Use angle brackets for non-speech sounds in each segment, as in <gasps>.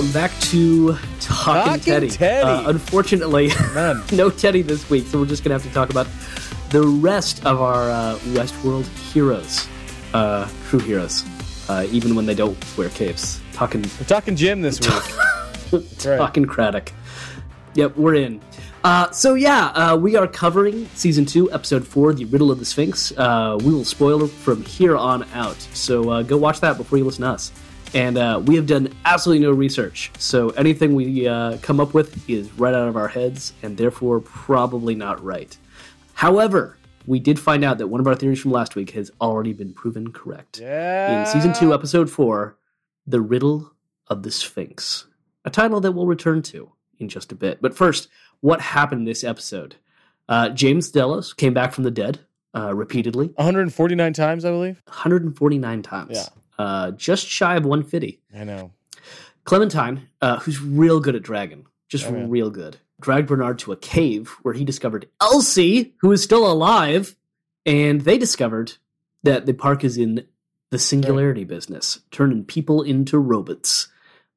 welcome back to Talking Teddy. Teddy. Uh, unfortunately, <laughs> no Teddy this week, so we're just going to have to talk about the rest of our uh, Westworld heroes, uh, true heroes, uh, even when they don't wear capes. Talking, We're talking Jim this <laughs> week. right. talking Craddock. Yep, we're in. Uh, so yeah, uh, we are covering season two, episode four, "The Riddle of the Sphinx." Uh, we will spoil from here on out, so uh, go watch that before you listen to us. And uh, we have done absolutely no research, so anything we uh, come up with is right out of our heads, and therefore probably not right. However, we did find out that one of our theories from last week has already been proven correct Yeah. in season two, episode four, The Riddle of the Sphinx, a title that we'll return to in just a bit. But first, what happened this episode? Uh, James Delos came back from the dead uh, repeatedly, 149 times, I believe. 149 times, Yeah. Uh, just shy of 150. I know. Clementine, uh, who's real good at dragon, just Oh, yeah. real good, dragged Bernard to a cave where he discovered Elsie, who is still alive, and they discovered that the park is in the singularity business, turning people into robots.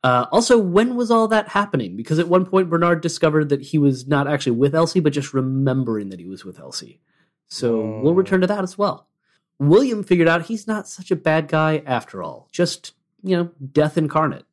Uh, also, when was all that happening? Because at one point, Bernard discovered that he was not actually with Elsie, but just remembering that he was with Elsie. So we'll Oh. return to that as well. William figured out he's not such a bad guy after all, just, you know, death incarnate.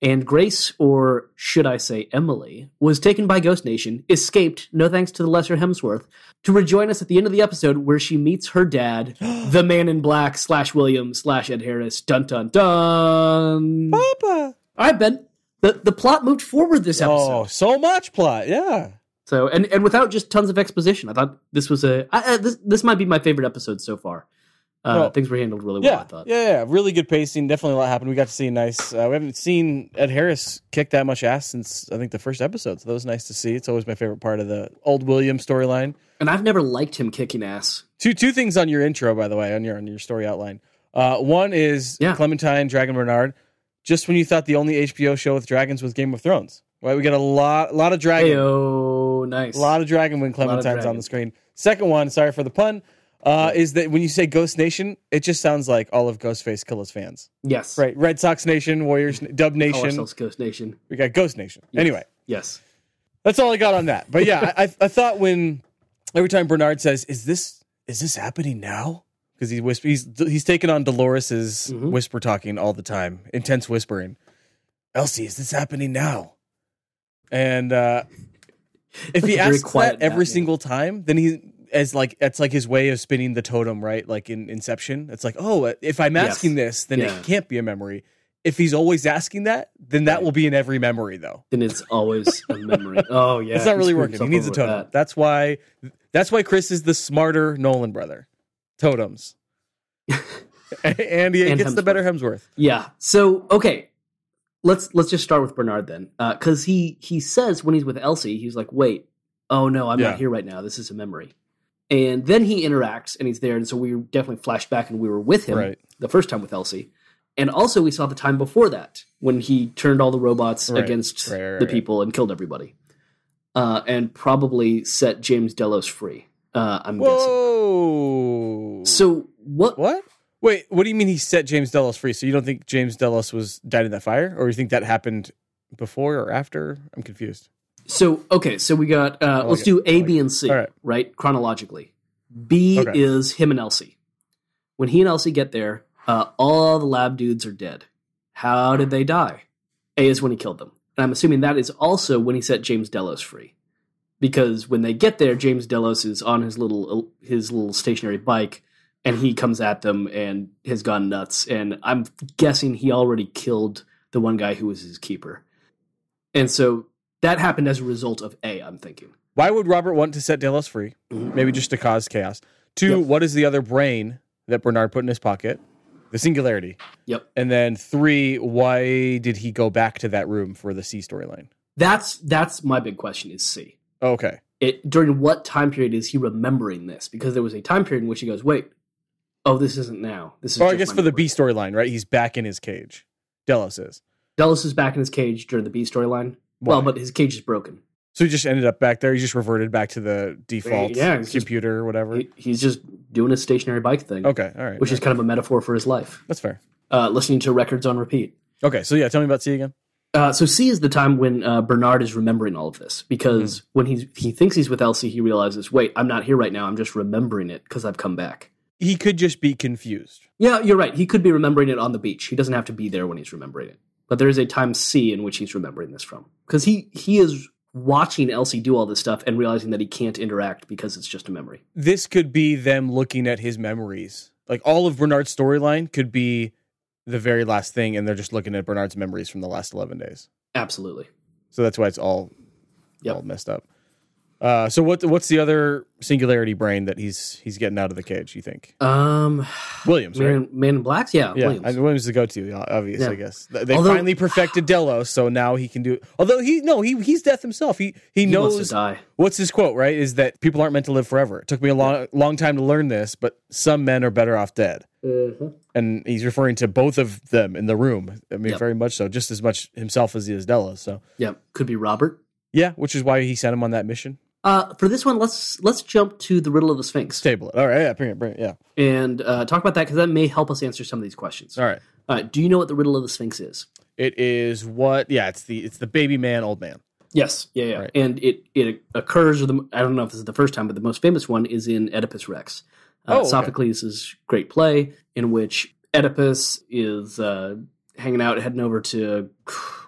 And Grace, or should I say Emily, was taken by Ghost Nation, escaped, no thanks to the lesser Hemsworth, to rejoin us at the end of the episode where she meets her dad, <gasps> the man in black slash William slash Ed Harris. Dun dun dun. All Papa. right, Ben. The the plot moved forward this oh, episode. Oh, so much plot. Yeah. So and and without just tons of exposition, I thought this was a I, I, this this might be my favorite episode so far. Uh, Well, things were handled really well. Yeah. I thought. yeah. Yeah. Really good pacing. Definitely a lot happened. We got to see a nice. Uh, we haven't seen Ed Harris kick that much ass since I think the first episode. So that was nice to see. It's always my favorite part of the old William storyline. And I've never liked him kicking ass. Two two things on your intro, by the way, on your on your story outline. Uh, one is Yeah. Clementine Dragon Bernard. Just when you thought the only HBO show with dragons was Game of Thrones, right? We got a lot, a lot of dragon, Heyo, nice. a lot of dragon when Clementine's on the screen. Second one, sorry for the pun, uh, is that when you say Ghost Nation, it just sounds like all of Ghostface Killah's fans, yes. right? Red Sox Nation, Warriors, Dub Call Nation. ourselves Ghost Nation. We got Ghost Nation. Anyway, Yes. that's all I got on that. But yeah, I, I thought when every time Bernard says, "Is this is this happening now?" Because he whisper, he's he's taking on Dolores's Mhm. whisper talking all the time, intense whispering. Elsie, is this happening now? And uh, if he asks that every Batman. single time, then he as like that's like his way of spinning the totem, right? Like in Inception, it's like, oh, if I'm Yes. asking this, then Yeah. it can't be a memory. If he's always asking that, then that Right. will be in every memory, though. Then it's always a memory. <laughs> Oh yeah. it's not really working. He needs a totem. that. That's why. That's why Chris is the smarter Nolan brother. Totems. <laughs> and he And gets the better Hemsworth. Yeah. So okay, let's let's just start with Bernard then, uh, because he he says when he's with Elsie, he's like, "Wait, oh no, I'm Yeah. not here right now. This is a memory." And then he interacts and he's there, and so we definitely flash back and we were with him Right. the first time with Elsie, and also we saw the time before that when he turned all the robots Right. against Right, the people and killed everybody, uh, and probably set James Delos free. Uh, I'm guessing. Whoa. So what? what? Wait, what do you mean he set James Delos free? So you don't think James Delos was died in that fire, or you think that happened before or after? I'm confused. So okay, so we got uh, like let's it. do A, like B, and C, right. right chronologically. B Okay. is him and Elsie. When he and Elsie get there, uh, all the lab dudes are dead. How did they die? A is when he killed them, and I'm assuming that is also when he set James Delos free, because when they get there, James Delos is on his little his little stationary bike, and he comes at them and has gone nuts. And I'm guessing he already killed the one guy who was his keeper, and so that happened as a result of A. I'm thinking. Why would Robert want to set Delos free? Mm-hmm. Maybe just to cause chaos. Two, Yep. what is the other brain that Bernard put in his pocket? The singularity. Yep. And then three, why did he go back to that room for the C storyline? That's that's my big question is C. Okay. It during what time period is he remembering this? Because there was a time period in which he goes, "Wait, oh, this isn't now. This is." Or I guess for the memory." B storyline, right? He's back in his cage. Delos is. Delos is back in his cage during the B storyline. Well, but his cage is broken. So he just ended up back there. He just reverted back to the default Yeah, he's just- computer or whatever. He, he's just doing a stationary bike thing, okay, all right. which is kind of a metaphor for his life. that's fair. Uh, listening to records on repeat. Okay, so yeah, tell me about C again. Uh, so C is the time when uh, Bernard is remembering all of this because when he he thinks he's with Elsie, he realizes, wait, I'm not here right now. I'm just remembering it because I've come back. He could just be confused. Yeah, you're right. He could be remembering it on the beach. He doesn't have to be there when he's remembering it. But there is a time C in which he's remembering this from because he he is watching Elsie do all this stuff and realizing that he can't interact because it's just a memory. This could be them looking at his memories. Like all of Bernard's storyline could be the very last thing, and they're just looking at Bernard's memories from the last 11 days. Absolutely. So that's why it's all, Yep. all messed up. Uh, so what what's the other singularity brain that he's he's getting out of the cage? You think Um, Williams? Man, Right? Man in Blacks, yeah, Yeah, Williams. and Williams is the go-to, obvious, Yeah. I guess. They Although- finally perfected Delos, so now he can do. Although he no, he he's death himself. He he, he knows wants to die. what's his quote, right? Is that people aren't meant to live forever. It took me a long long time to learn this, but some men are better off dead. And he's referring to both of them in the room. I mean, Yep. very much so, just as much himself as he is Delos. So Yeah, could be Robert. yeah, which is why he sent him on that mission. Uh, for this one, let's let's jump to the riddle of the Sphinx Table it. All right, yeah, bring it, bring it. Yeah. and uh, talk about that because that may help us answer some of these questions. All right. All right, do you know what the riddle of the Sphinx is? It is what? Yeah, it's the it's the baby man, old man. Yes, yeah, yeah, Right. and it it occurs. Or the, I don't know if this is the first time, but the most famous one is in Oedipus Rex. Uh, Oh, okay. Sophocles' great play in which Oedipus is uh, hanging out, heading over to <sighs>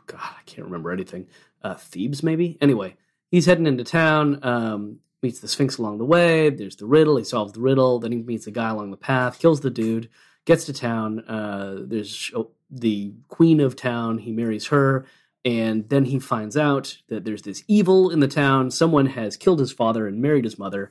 God, I can't remember anything. Uh, Thebes, maybe. Anyway, he's heading into town. Um, meets the Sphinx along the way. There's the riddle. He solves the riddle. Then he meets a guy along the path, kills the dude, gets to town. Uh, there's oh, the queen of town. He marries her. And then he finds out that there's this evil in the town. Someone has killed his father and married his mother.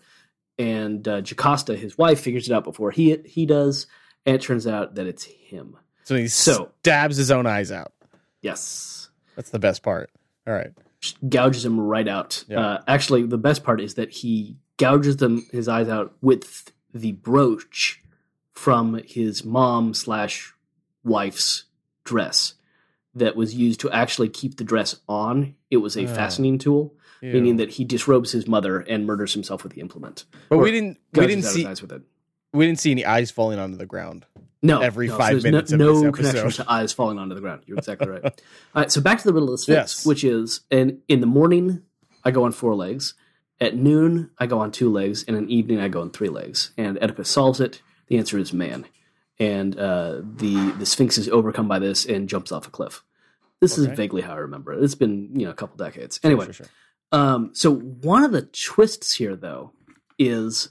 And uh, Jocasta, his wife, figures it out before he he does. And it turns out that it's him. So he So- stabs his own eyes out. Yes. That's the best part. All right. Gouges him right out. Yeah. Uh, actually, the best part is that he gouges them his eyes out with the brooch from his mom slash wife's dress that was used to actually keep the dress on. It was a Oh. fastening tool, Ew. meaning that he disrobes his mother and murders himself with the implement. but or we didn't we didn't see eyes with it. we didn't see any eyes falling onto the ground. No, every no, five there's no- minutes of No, connection to eyes falling onto the ground. You're exactly right. All right, so back to the riddle of the Sphinx, Yes. which is, in in the morning I go on four legs, at noon I go on two legs, and in the evening I go on three legs. And Oedipus solves it. The answer is man, and uh, the the Sphinx is overcome by this and jumps off a cliff. This Okay. is vaguely how I remember it. It's been you know a couple decades. Anyway, Sure, sure, sure. um, so one of the twists here, though, is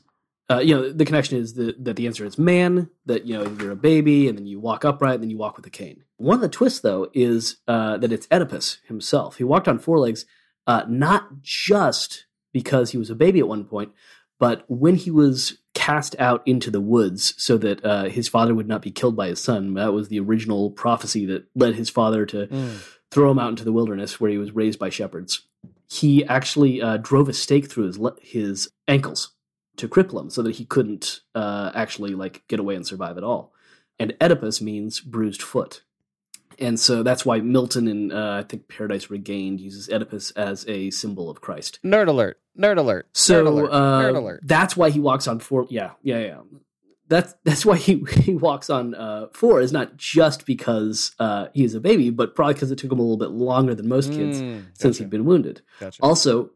uh, you know the connection is that, that the answer is man. That you know you're a baby, and then you walk upright, and then you walk with a cane. One of the twists, though, is uh, that it's Oedipus himself. He walked on four legs, uh, not just because he was a baby at one point, but when he was cast out into the woods so that uh, his father would not be killed by his son. That was the original prophecy that led his father to Mm. throw him out into the wilderness where he was raised by shepherds. He actually uh, drove a stake through his le- his ankles to cripple him so that he couldn't uh, actually like get away and survive at all. And Oedipus means bruised foot. And so that's why Milton in uh, I think Paradise Regained uses Oedipus as a symbol of Christ. Nerd alert! Nerd alert! So nerd alert! uh, nerd alert! that's why he walks on four. Yeah, yeah, yeah. That's that's why he <laughs> he walks on uh, four is not just because uh, he's a baby, but probably because it took him a little bit longer than most kids Mm, since he'd been wounded. gotcha. Also,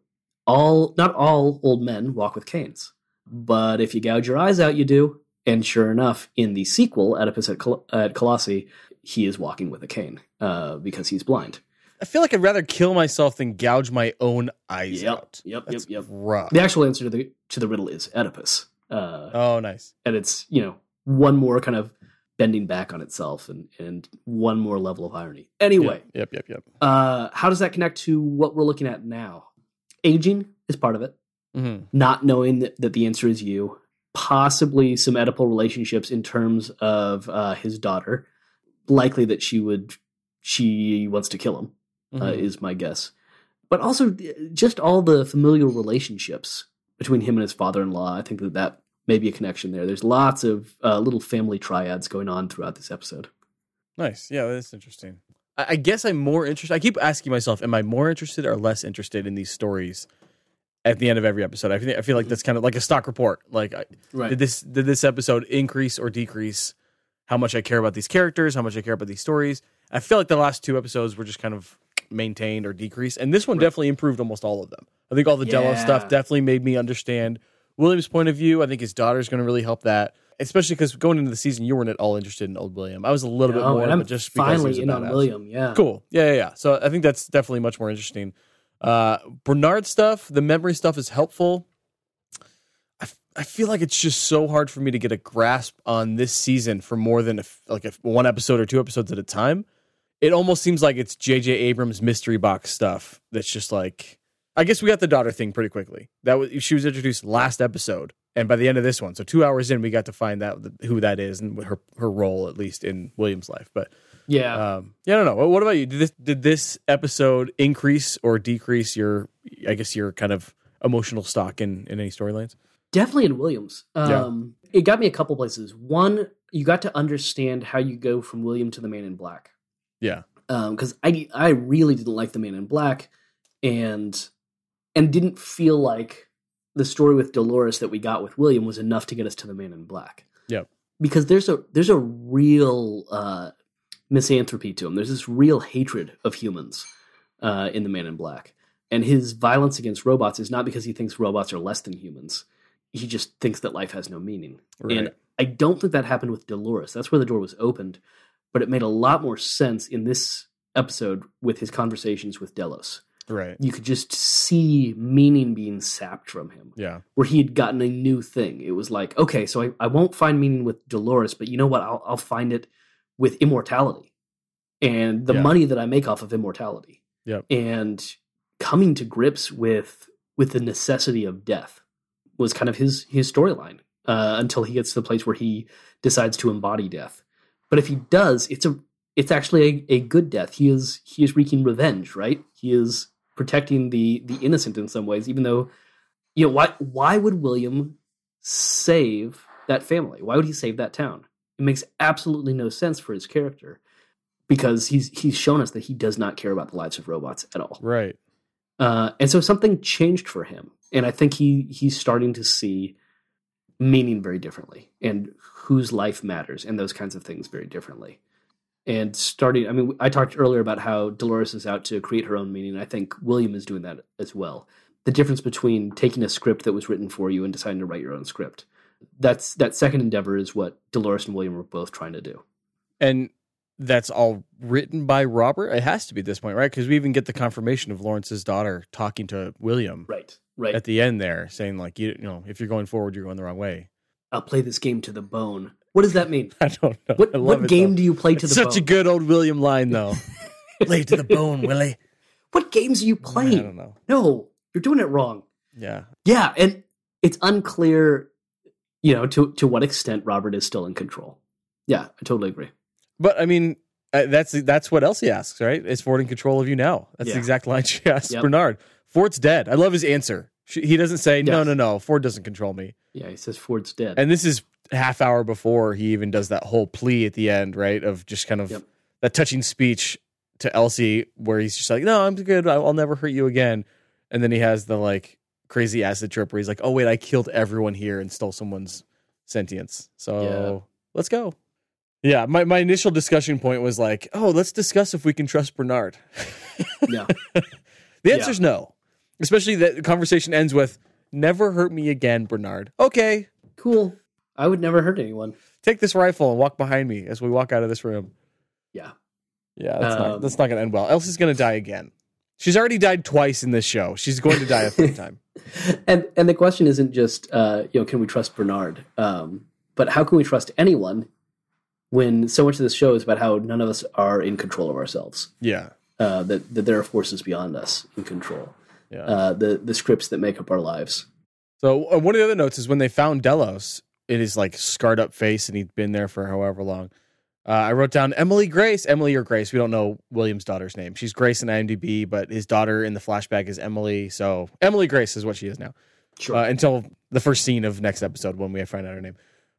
all not all old men walk with canes, but if you gouge your eyes out, you do. And sure enough, in the sequel, Oedipus at, Col- at Colossae, he is walking with a cane uh, because he's blind. I feel like I'd rather kill myself than gouge my own eyes Yep, out. yep, That's yep, yep. Rough. The actual answer to the to the riddle is Oedipus. Uh, Oh, nice. and it's you know one more kind of bending back on itself and and one more level of irony anyway Yep, yep, yep. uh how does that connect to what we're looking at now aging is part of it hmm not knowing that, that the answer is you possibly some oedipal relationships in terms of uh his daughter likely that she would she wants to kill him uh, Mm-hmm. is my guess but also uh, just all the familial relationships between him and his father-in-law i think that that may be a connection there there's lots of uh, little family triads going on throughout this episode Nice. Yeah, that's interesting. I guess I'm more interested. I keep asking myself, am I more interested or less interested in these stories at the end of every episode? I feel, I feel like that's kind of like a stock report. Like, right did this did this episode increase or decrease how much I care about these characters, how much I care about these stories? I feel like the last two episodes were just kind of maintained or decreased. And this one definitely improved almost all of them. I think all the Yeah. stuff definitely made me understand William's point of view. I think his daughter's going to really help that, especially because going into the season, you weren't at all interested in old William. I was a little bit more, I'm but just finally in on. William. Yeah, Cool. Yeah, yeah, yeah. So I think that's definitely much more interesting. Uh, Bernard stuff, the memory stuff is helpful. I, f- I feel like it's just so hard for me to get a grasp on this season for more than a f like a, one episode or two episodes at a time. It almost seems like it's J.J. Abrams mystery box stuff that's just like. I guess we got the daughter thing pretty quickly. That was she was introduced last episode, and by the end of this one, so two hours in, we got to find out who that is and her her role at least in William's life. But yeah. um, yeah, I don't know. What- about you? Did this did this episode increase or decrease your, I guess, your kind of emotional stock in in any storylines? Definitely in Williams. Yeah. Um, It got me a couple places. One, you got to understand how you go from William to the Man in Black. Yeah, Because I I really didn't like the Man in Black, and and didn't feel like the story with Dolores that we got with William was enough to get us to the Man in Black. Yep. Because there's a there's a real uh, misanthropy to him. There's this real hatred of humans uh, in the Man in Black, and his violence against robots is not because he thinks robots are less than humans. He just thinks that life has no meaning. right. And I don't think that happened with Dolores. That's where the door was opened, but it made a lot more sense in this episode with his conversations with Delos. right. You could just see meaning being sapped from him, Yeah, where he had gotten a new thing. It was like, okay, so I, I won't find meaning with Dolores, but you know what? I'll, I'll find it with immortality and the Yeah. money that I make off of immortality. Yep. And coming to grips with with the necessity of death was kind of his his storyline uh, until he gets to the place where he decides to embody death. But if he does, it's a it's actually a, a good death. He is he is wreaking revenge, right? He is protecting the the innocent in some ways, even though you know why why would William save that family? Why would he save that town? It makes absolutely no sense for his character because he's he's shown us that he does not care about the lives of robots at all. right. Uh, and so something changed for him, and I think he he's starting to see meaning very differently, and whose life matters, and those kinds of things very differently. And starting, I mean, I talked earlier about how Dolores is out to create her own meaning. I think William is doing that as well. The difference between taking a script that was written for you and deciding to write your own script. That's that second endeavor is what Dolores and William were both trying to do. And that's all written by Robert. It has to be at this point, right? Because we even get the confirmation of Lawrence's daughter talking to William Right, right. at the end there, saying like, you, you know, if you're going forward, you're going the wrong way. I'll play this game to the bone. What does that mean? <laughs> I don't know. What what game though. do you play to It's the such bone? Such a good old William line, though. <laughs> Lay to the bone, Willie. What games are you playing? I playing? don't know. No, you're doing it wrong. Yeah, Yeah, and it's unclear, you know, to to what extent Robert is still in control. Yeah, I totally agree. But I mean, uh, that's that's what Elsie asks, right? Is Ford in control of you now? That's Yeah. the exact line she asks Yep. Bernard. Ford's dead. I love his answer. She, he doesn't say no, Yes. no, no. Ford doesn't control me. Yeah, he says Ford's dead. And this is half hour before he even does that whole plea at the end, right? Of just kind of Yep. that touching speech to Elsie, where he's just like, "No, I'm good. I'll never hurt you again." And then he has the like crazy acid trip where he's like, "Oh wait, I killed everyone here and stole someone's sentience. So Yeah. let's go." Yeah, my, my initial discussion point was like, "Oh, let's discuss if we can trust Bernard." <laughs> yeah, <laughs> The answer answer's no. Especially that the conversation ends with, "Never hurt me again, Bernard." Okay, cool. I would never hurt anyone. take this rifle and walk behind me as we walk out of this room. Yeah, Yeah, that's not Um, that's not going to end well. Elsie's going to die again. She's already died twice in this show. She's going to die a third <laughs> time. And and the question isn't just uh, you know can we trust Bernard, um, but how can we trust anyone when so much of this show is about how none of us are in control of ourselves. Yeah, Uh, that that there are forces beyond us in control. yeah. Uh, the the scripts that make up our lives. so uh, one of the other notes is when they found Delos in his like scarred up face, and he'd been there for however long. Uh, I wrote down Emily Grace, Emily or Grace. We don't know William's daughter's name. She's Grace in IMDb, but his daughter in the flashback is Emily. So Emily Grace is what she is now. Sure. uh, until the first scene of next episode when we find out her name.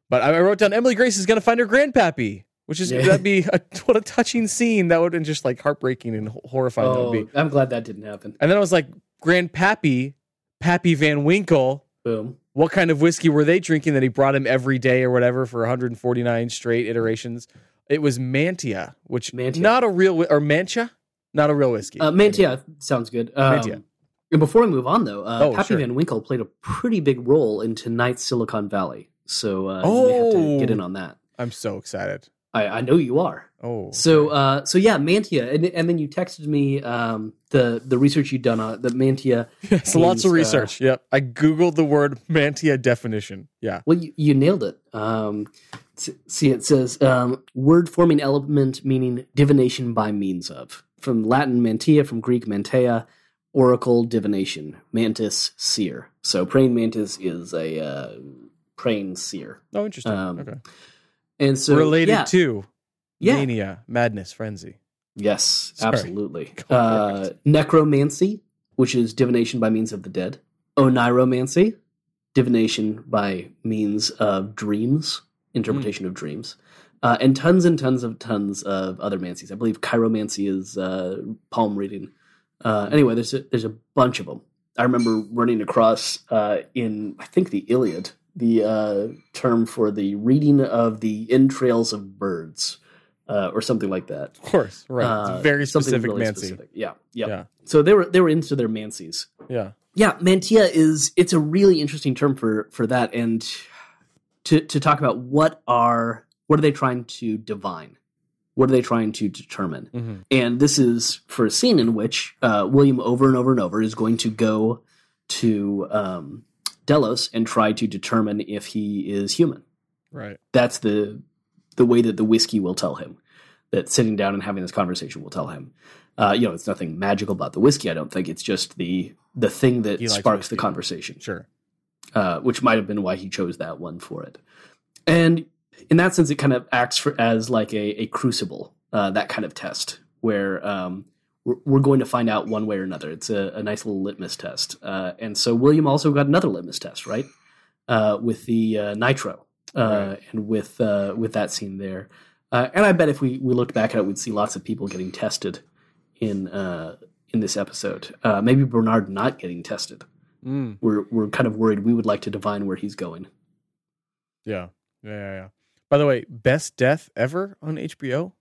But I, I wrote down Emily Grace is going to find her grandpappy, which is Yeah. that'd be a, what a touching scene. That would have been just like heartbreaking and horrifying. that oh, would be. I'm glad that didn't happen. And then I was like, grandpappy, Pappy Van Winkle. Boom. What kind of whiskey were they drinking that he brought him every day or whatever for 149 straight iterations? It was Mantia, which Mantia. not a real or Mancha. not a real whiskey. Uh, Mantia sounds good. Um, Mantia. And before we move on, though, uh, Oh, Pappy sure. Van Winkle played a pretty big role in tonight's Silicon Valley. So uh, you may have to Oh. get in on that. I'm so excited. I, I know you are. Oh, So, uh, so yeah, Mantia, and, and then you texted me um, the the research you'd done on the Mantia. <laughs> yes, lots of uh, research. yep, I googled the word mantia definition. Yeah, Well, you, you nailed it. Um, see, it says um, word forming element meaning divination by means of. From Latin mantia, from Greek mantea, oracle divination, mantis seer. So praying mantis is a uh, praying seer. Oh, interesting. Um, okay, And so related yeah, to yeah, mania, madness, frenzy. yes, Sorry. absolutely. <laughs> Uh, necromancy, which is divination by means of the dead. Oniromancy, divination by means of dreams, interpretation of dreams, uh, and tons and tons of tons of other mancies. I believe chiromancy is uh, palm reading. Uh, anyway, there's a, there's a bunch of them. I remember running across uh, in I think the Iliad the uh, term for the reading of the entrails of birds, uh, or something like that. Of course, right. Uh, very specific really Mancy. specific. Yeah, yeah, Yeah. So they were they were into their mancies. Yeah, Yeah, mantia is it's a really interesting term for for that, and to to talk about what are what are they trying to divine, what are they trying to determine, hmm and this is for a scene in which uh, William over and over and over is going to go to um, Delos and try to determine if he is human right. that's the the way that the whiskey will tell him that sitting down and having this conversation will tell him. Uh, you know it's nothing magical about the whiskey i don't think. It's just the the thing that He sparks the conversation. Sure. uh, which might have been why he chose that one for it. And in that sense it kind of acts for, as like a, a crucible uh, that kind of test where um, we're, we're going to find out one way or another. It's a, a nice little litmus test. Uh, and so william also got another litmus test right? Uh, with the uh, nitro uh, and with uh, with that scene there uh, and i bet if we, we looked back at it we'd see lots of people getting tested in uh, in this episode uh, maybe bernard not getting tested Mm. we're we're kind of worried we would like to divine where he's going Yeah. Yeah, yeah, yeah. By the way, best death ever on HBO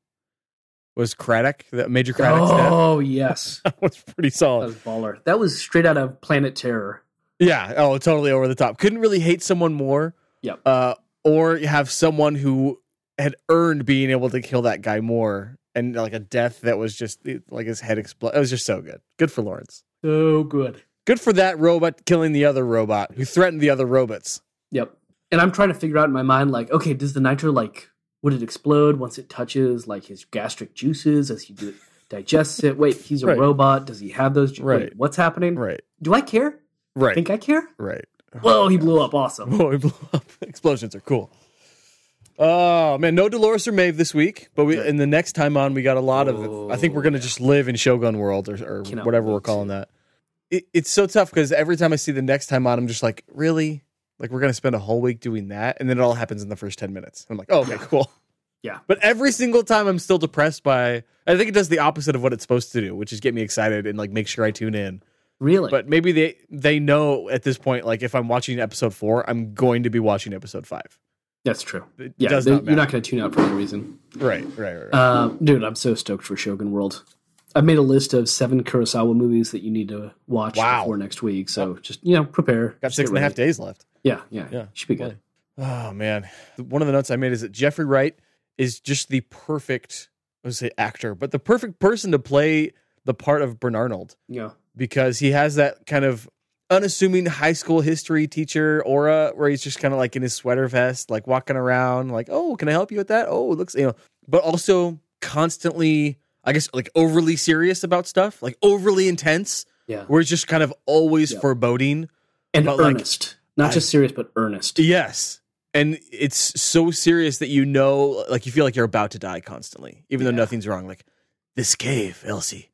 was Craddock, that Major Craddock's oh <laughs> yes. That was pretty solid. that was baller that was straight out of planet terror Yeah. Oh, totally over the top. Couldn't really hate someone more. Yep. Uh, or you have someone who had earned being able to kill that guy more, and like a death that was just eh, like his head explode. It was just so good. Good for Lawrence. so good Good for that robot killing the other robot who threatened the other robots. Yep. And I'm trying to figure out in my mind, like, okay, does the nitro like would it explode once it touches like his gastric juices as he do, digests it? Wait, he's a Right. robot. Does he have those? Ju- Right. Wait, what's happening? Right. Do I care? Right. Think I care? right. Whoa, he blew up. Awesome. <laughs> Oh, it blew up. <laughs> Explosions are cool. Oh man, no Dolores or Maeve this week, but we in the next time on we got a lot of. I think we're gonna just live in Shogun World or, or Cannot whatever we're calling that. It, it's so tough because every time I see the next time on, I'm just like, really, like we're gonna spend a whole week doing that, and then it all happens in the first ten minutes. I'm like, oh, okay, cool. <laughs> Yeah. But every single time, I'm still depressed by. I think it does the opposite of what it's supposed to do, which is get me excited and like make sure I tune in. Really? But maybe they they know at this point, like if I'm watching episode four, I'm going to be watching episode five. That's true. It Yeah, does they- not you're not going to tune out for any reason. Right, right, right. right. Uh, dude, I'm so stoked for Shogun World. I've made a list of seven Kurosawa movies that you need to watch Wow. before next week. So just you know, prepare. Got Just six get and a half ready. days left. Yeah, yeah, Yeah, Should be good. Oh man, one of the notes I made is that Jeffrey Wright is just the perfect, I would say actor, but the perfect person to play the part of Bernarnold Yeah. Because he has that kind of unassuming high school history teacher aura where he's just kind of like in his sweater vest, like walking around, like, oh, can I help you with that? Oh, it looks, you know, but also constantly, I guess, like overly serious about stuff, like overly intense, Yeah. where he's just kind of always Yeah. foreboding. And But, like, earnest. Not I- just serious, but earnest. Yes. And it's so serious that you know, like you feel like you're about to die constantly, even though nothing's wrong. Like, this cave, Elsie.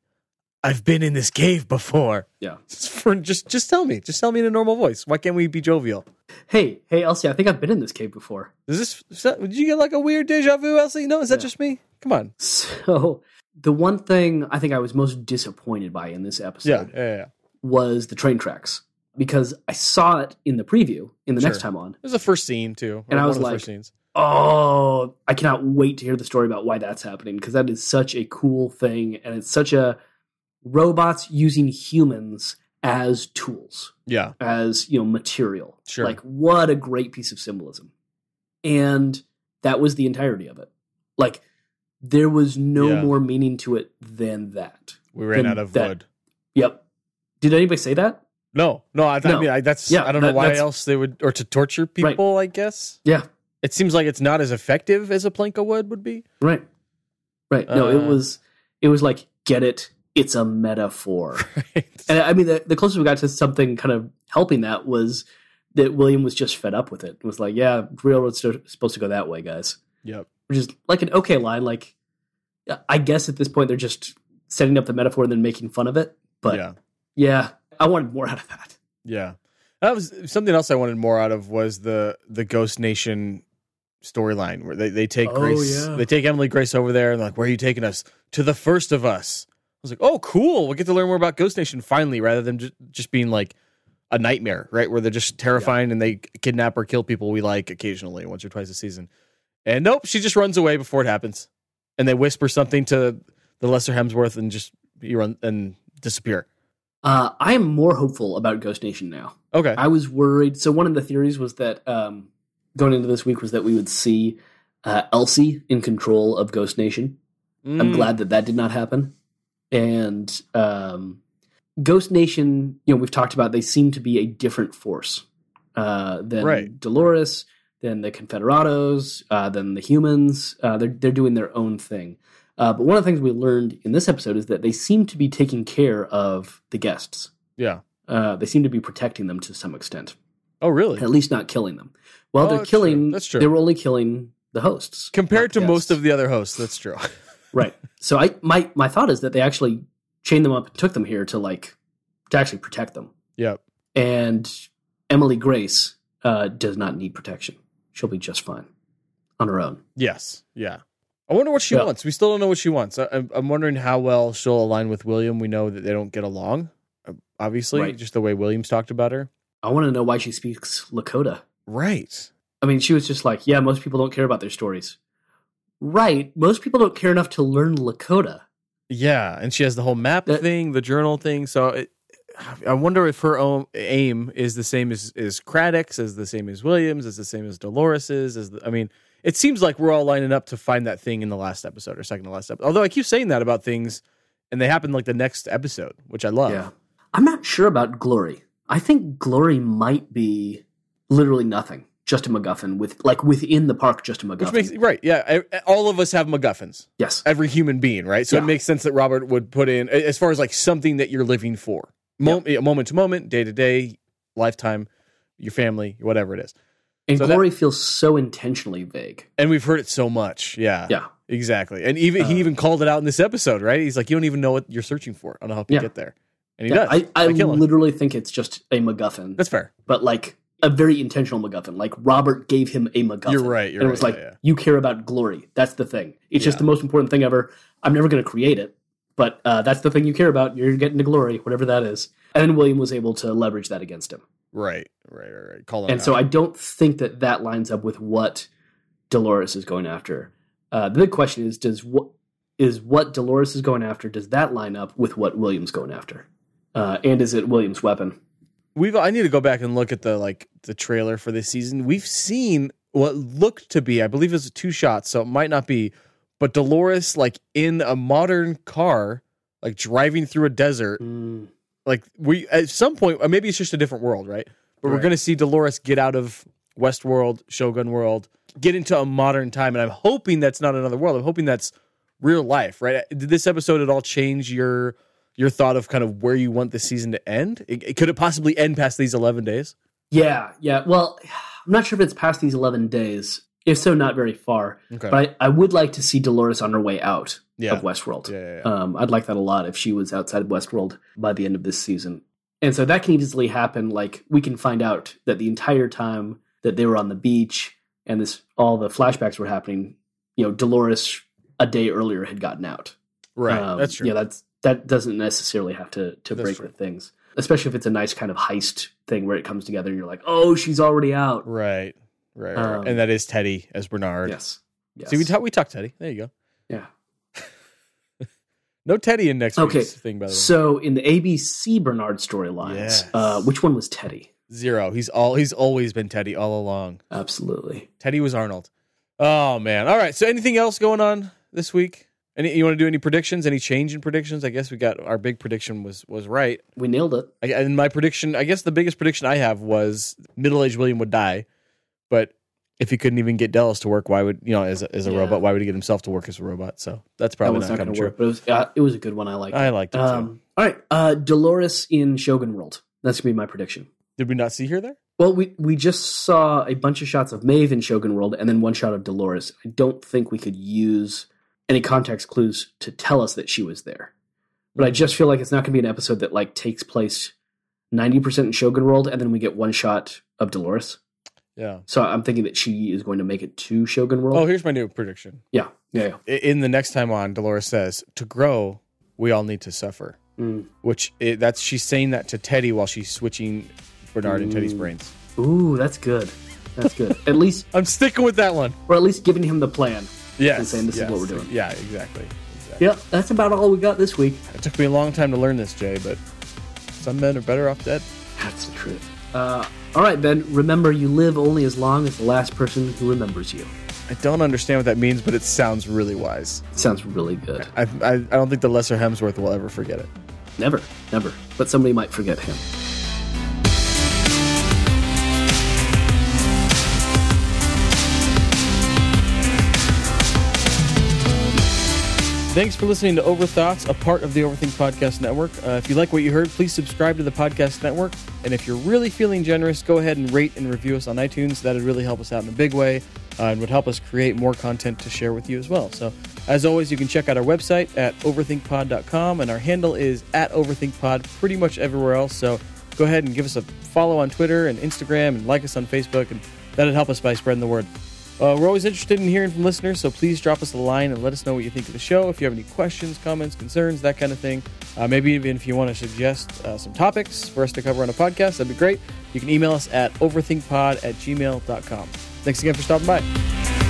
I've been in this cave before. Yeah. Just, for, just, just tell me. Just tell me in a normal voice. Why can't we be jovial? Hey, hey, Elsie, I think I've been in this cave before. Is this? is that- did you get like a weird deja vu, Elsie? No, is that Yeah. just me? Come on. So, the one thing I think I was most disappointed by in this episode yeah, yeah. was the train tracks because I saw it in the preview in the next time on. It was the first scene too, And I was like, first scenes. Oh, I cannot wait to hear the story about why that's happening because that is such a cool thing and it's such a robots using humans as tools, Yeah. as you know, material. Sure. Like what a great piece of symbolism. And that was the entirety of it. Like there was no Yeah. more meaning to it than that. We ran out of that- wood. Yep. Did anybody say that? No, no. I, I mean, I, that's Yeah, I don't know that- why else they would, or to torture people. I guess Yeah. it seems like it's not as effective as a plank of wood would be. Right. Right. No, it Uh, was it was like get it, it's a metaphor. <laughs> Right. And I mean, the, the closest we got to something kind of helping that was that William was just fed up with it. It was like, yeah, railroad's supposed to go that way, guys. Yep. Which is like an okay line. Like, I guess at this point they're just setting up the metaphor and then making fun of it. But yeah, yeah. I wanted more out of that. Yeah. That was something else I wanted more out of was the the Ghost Nation storyline where they, they take Oh, Grace yeah. they take Emily Grace over there and like, where are you taking us? To the first of us. I was like, oh cool. We'll get to learn more about Ghost Nation finally, rather than just, just being like a nightmare, right? Where they're just terrifying and they kidnap or kill people we like occasionally, once or twice a season. And nope, she just runs away before it happens. And they whisper something to the lesser Hemsworth and just you run and disappear. Uh, I am more hopeful about Ghost Nation now. Okay. I was worried. So one of the theories was that um, going into this week was that we would see uh, Elsie in control of Ghost Nation. I'm Mm. glad that that did not happen. And um, Ghost Nation, you know, we've talked about they seem to be a different force uh, than Right. Dolores, than the Confederados, uh, than the humans. Uh, they're they're doing their own thing. Uh, but one of the things we learned in this episode is that they seem to be taking care of the guests. Yeah. Uh, they seem to be protecting them to some extent, Oh, really? at least not killing them. Well, Oh, they're that's true. killing. That's true. They were only killing the hosts Compared to the most of the other hosts, that's true. <laughs> right. So I my my thought is that they actually chained them up and took them here to like to actually protect them. yep. And Emily Grace uh, does not need protection. She'll be just fine on her own. Yes. Yeah. I wonder what she Yeah. wants. We still don't know what she wants. I, I'm, I'm wondering how well she'll align with William. We know that they don't get along, uh, obviously, Right. just the way Williams talked about her. I want to know why she speaks Lakota. Right. I mean, she was just like, yeah, most people don't care about their stories. Right. Most people don't care enough to learn Lakota. Yeah, and she has the whole map That- thing, the journal thing. So it, I wonder if her own aim is the same as is Craddock's, is the same as Williams, is the same as Dolores's. Is the, I mean, it seems like we're all lining up to find that thing in the last episode or second to last episode. Although I keep saying that about things, and they happen like the next episode, which I love. Yeah. I'm not sure about Glory. I think Glory might be literally nothing. Just a MacGuffin with like within the park, just a MacGuffin. Which makes right, yeah. All of us have MacGuffins. yes. Every human being, right? So it makes sense that Robert would put in as far as like something that you're living for, Mo- moment to moment, day to day, lifetime, your family, whatever it is. And So that- Glory feels so intentionally vague. And we've heard it so much. Yeah. Yeah. Exactly. And even he Uh, even called it out in this episode, right? He's like, You don't even know what you're searching for. I don't know how you Yeah. get there. And he Yeah, does. I, I him. literally think it's just a MacGuffin, That's fair. but like a very intentional MacGuffin. Like Robert gave him a MacGuffin. You're right, you're and it was right, like, yeah, yeah. you care about glory. That's the thing. It's just the most important thing ever. I'm never going to create it, but uh, that's the thing you care about. You're getting to glory, whatever that is. And then William was able to leverage that against him. Right. Right. Right. Right. Call him and so. I don't think that that lines up with what Dolores is going after. Uh, the big question is: Does what is what Dolores is going after? Does that line up with what William's going after? Uh, and is it William's weapon? We've I need to go back and look at the like the trailer for this season. We've seen what looked to be, I believe it it's two shots, so it might not be, but Dolores like in a modern car, like driving through a desert. Mm, Like we at some point, or maybe it's just a different world, right? But we're gonna see Dolores get out of Westworld, Shogun World, get into a modern time, and I'm hoping that's not another world. I'm hoping that's real life, right? Did this episode at all change your your thought of kind of where you want the season to end? It, it- could it possibly end past these 11 days? yeah, yeah. Well, I'm not sure if it's past these 11 days. If so, not very far. Okay. But I, I would like to see Dolores on her way out Yeah. of Westworld. Yeah, yeah, yeah. Um, I'd like that a lot if she was outside of Westworld by the end of this season. And so that can easily happen. Like we can find out that the entire time that they were on the beach and this all the flashbacks were happening, you know, Dolores a day earlier had gotten out. right. Um, that's true. Yeah, that's that doesn't necessarily have to to That's break true. the things. Especially if it's a nice kind of heist thing where it comes together and you're like, oh, she's already out. right. Right. right, right. Um, and that is Teddy as Bernard. Yes. yes. See, we talk we talk Teddy. There you go. yeah. <laughs> No Teddy in next Okay, week's thing, by the way. So in the ABC Bernard storylines, Yes. uh, which one was Teddy? Zero. He's all. He's always been Teddy all along. Absolutely. Teddy was Arnold. Oh man. All right. So anything else going on this week? Any you want to do any predictions? Any change in predictions? I guess we got our big prediction was was right. We nailed it. I, and my prediction, I guess the biggest prediction I have was middle aged William would die. But if he couldn't even get Delos to work, why would you know as a, as a Yeah. robot? Why would he get himself to work as a robot? So that's probably one's not not going to true. work, but it was uh, it was a good one. I liked. I it. liked it too. Um, all right, uh, Dolores in Shogun World. That's gonna be my prediction. Did we not see her there? Well, we we just saw a bunch of shots of Maeve in Shogun World, and then one shot of Dolores. I don't think we could use any context clues to tell us that she was there. But I just feel like it's not going to be an episode that like takes place ninety percent in Shogun World, and then we get one shot of Dolores. Yeah. So I'm thinking that she is going to make it to Shogun World. Oh, here's my new prediction. yeah, yeah, yeah. In the next time on, Dolores says, "To grow, we all need to suffer." Mm. Which it, that's she's saying that to Teddy while she's switching Bernard and Teddy's brains. Ooh, that's good. That's good. at least, <laughs> I'm sticking with that one. or at least giving him the plan. Yes. And saying, "This is what we're doing." Yeah, exactly. exactly. Yep, that's about all we got this week. It took me a long time to learn this, Jay, but some men are better off dead. That's the truth. Uh, all right, Ben. Remember, you live only as long as the last person who remembers you. I don't understand what that means, but it sounds really wise. Sounds really good. I, I, I don't think the lesser Hemsworth will ever forget it. Never, never. But somebody might forget him. Thanks for listening to Overthoughts, a part of the Overthink Podcast Network. Uh, if you like what you heard, please subscribe to the podcast network. And if you're really feeling generous, go ahead and rate and review us on iTunes. That'd really help us out in a big way uh, and would help us create more content to share with you as well. So, as always, you can check out our website at overthinkpod.com, and our handle is at overthinkpod pretty much everywhere else. So, go ahead and give us a follow on Twitter and Instagram and like us on Facebook, and that'd help us by spreading the word. Uh, we're always interested in hearing from listeners, so please drop us a line and let us know what you think of the show. If you have any questions, comments, concerns, that kind of thing, uh, maybe even if you want to suggest uh, some topics for us to cover on a podcast, that'd be great. You can email us at overthinkpod at gmail.com. Thanks again for stopping by.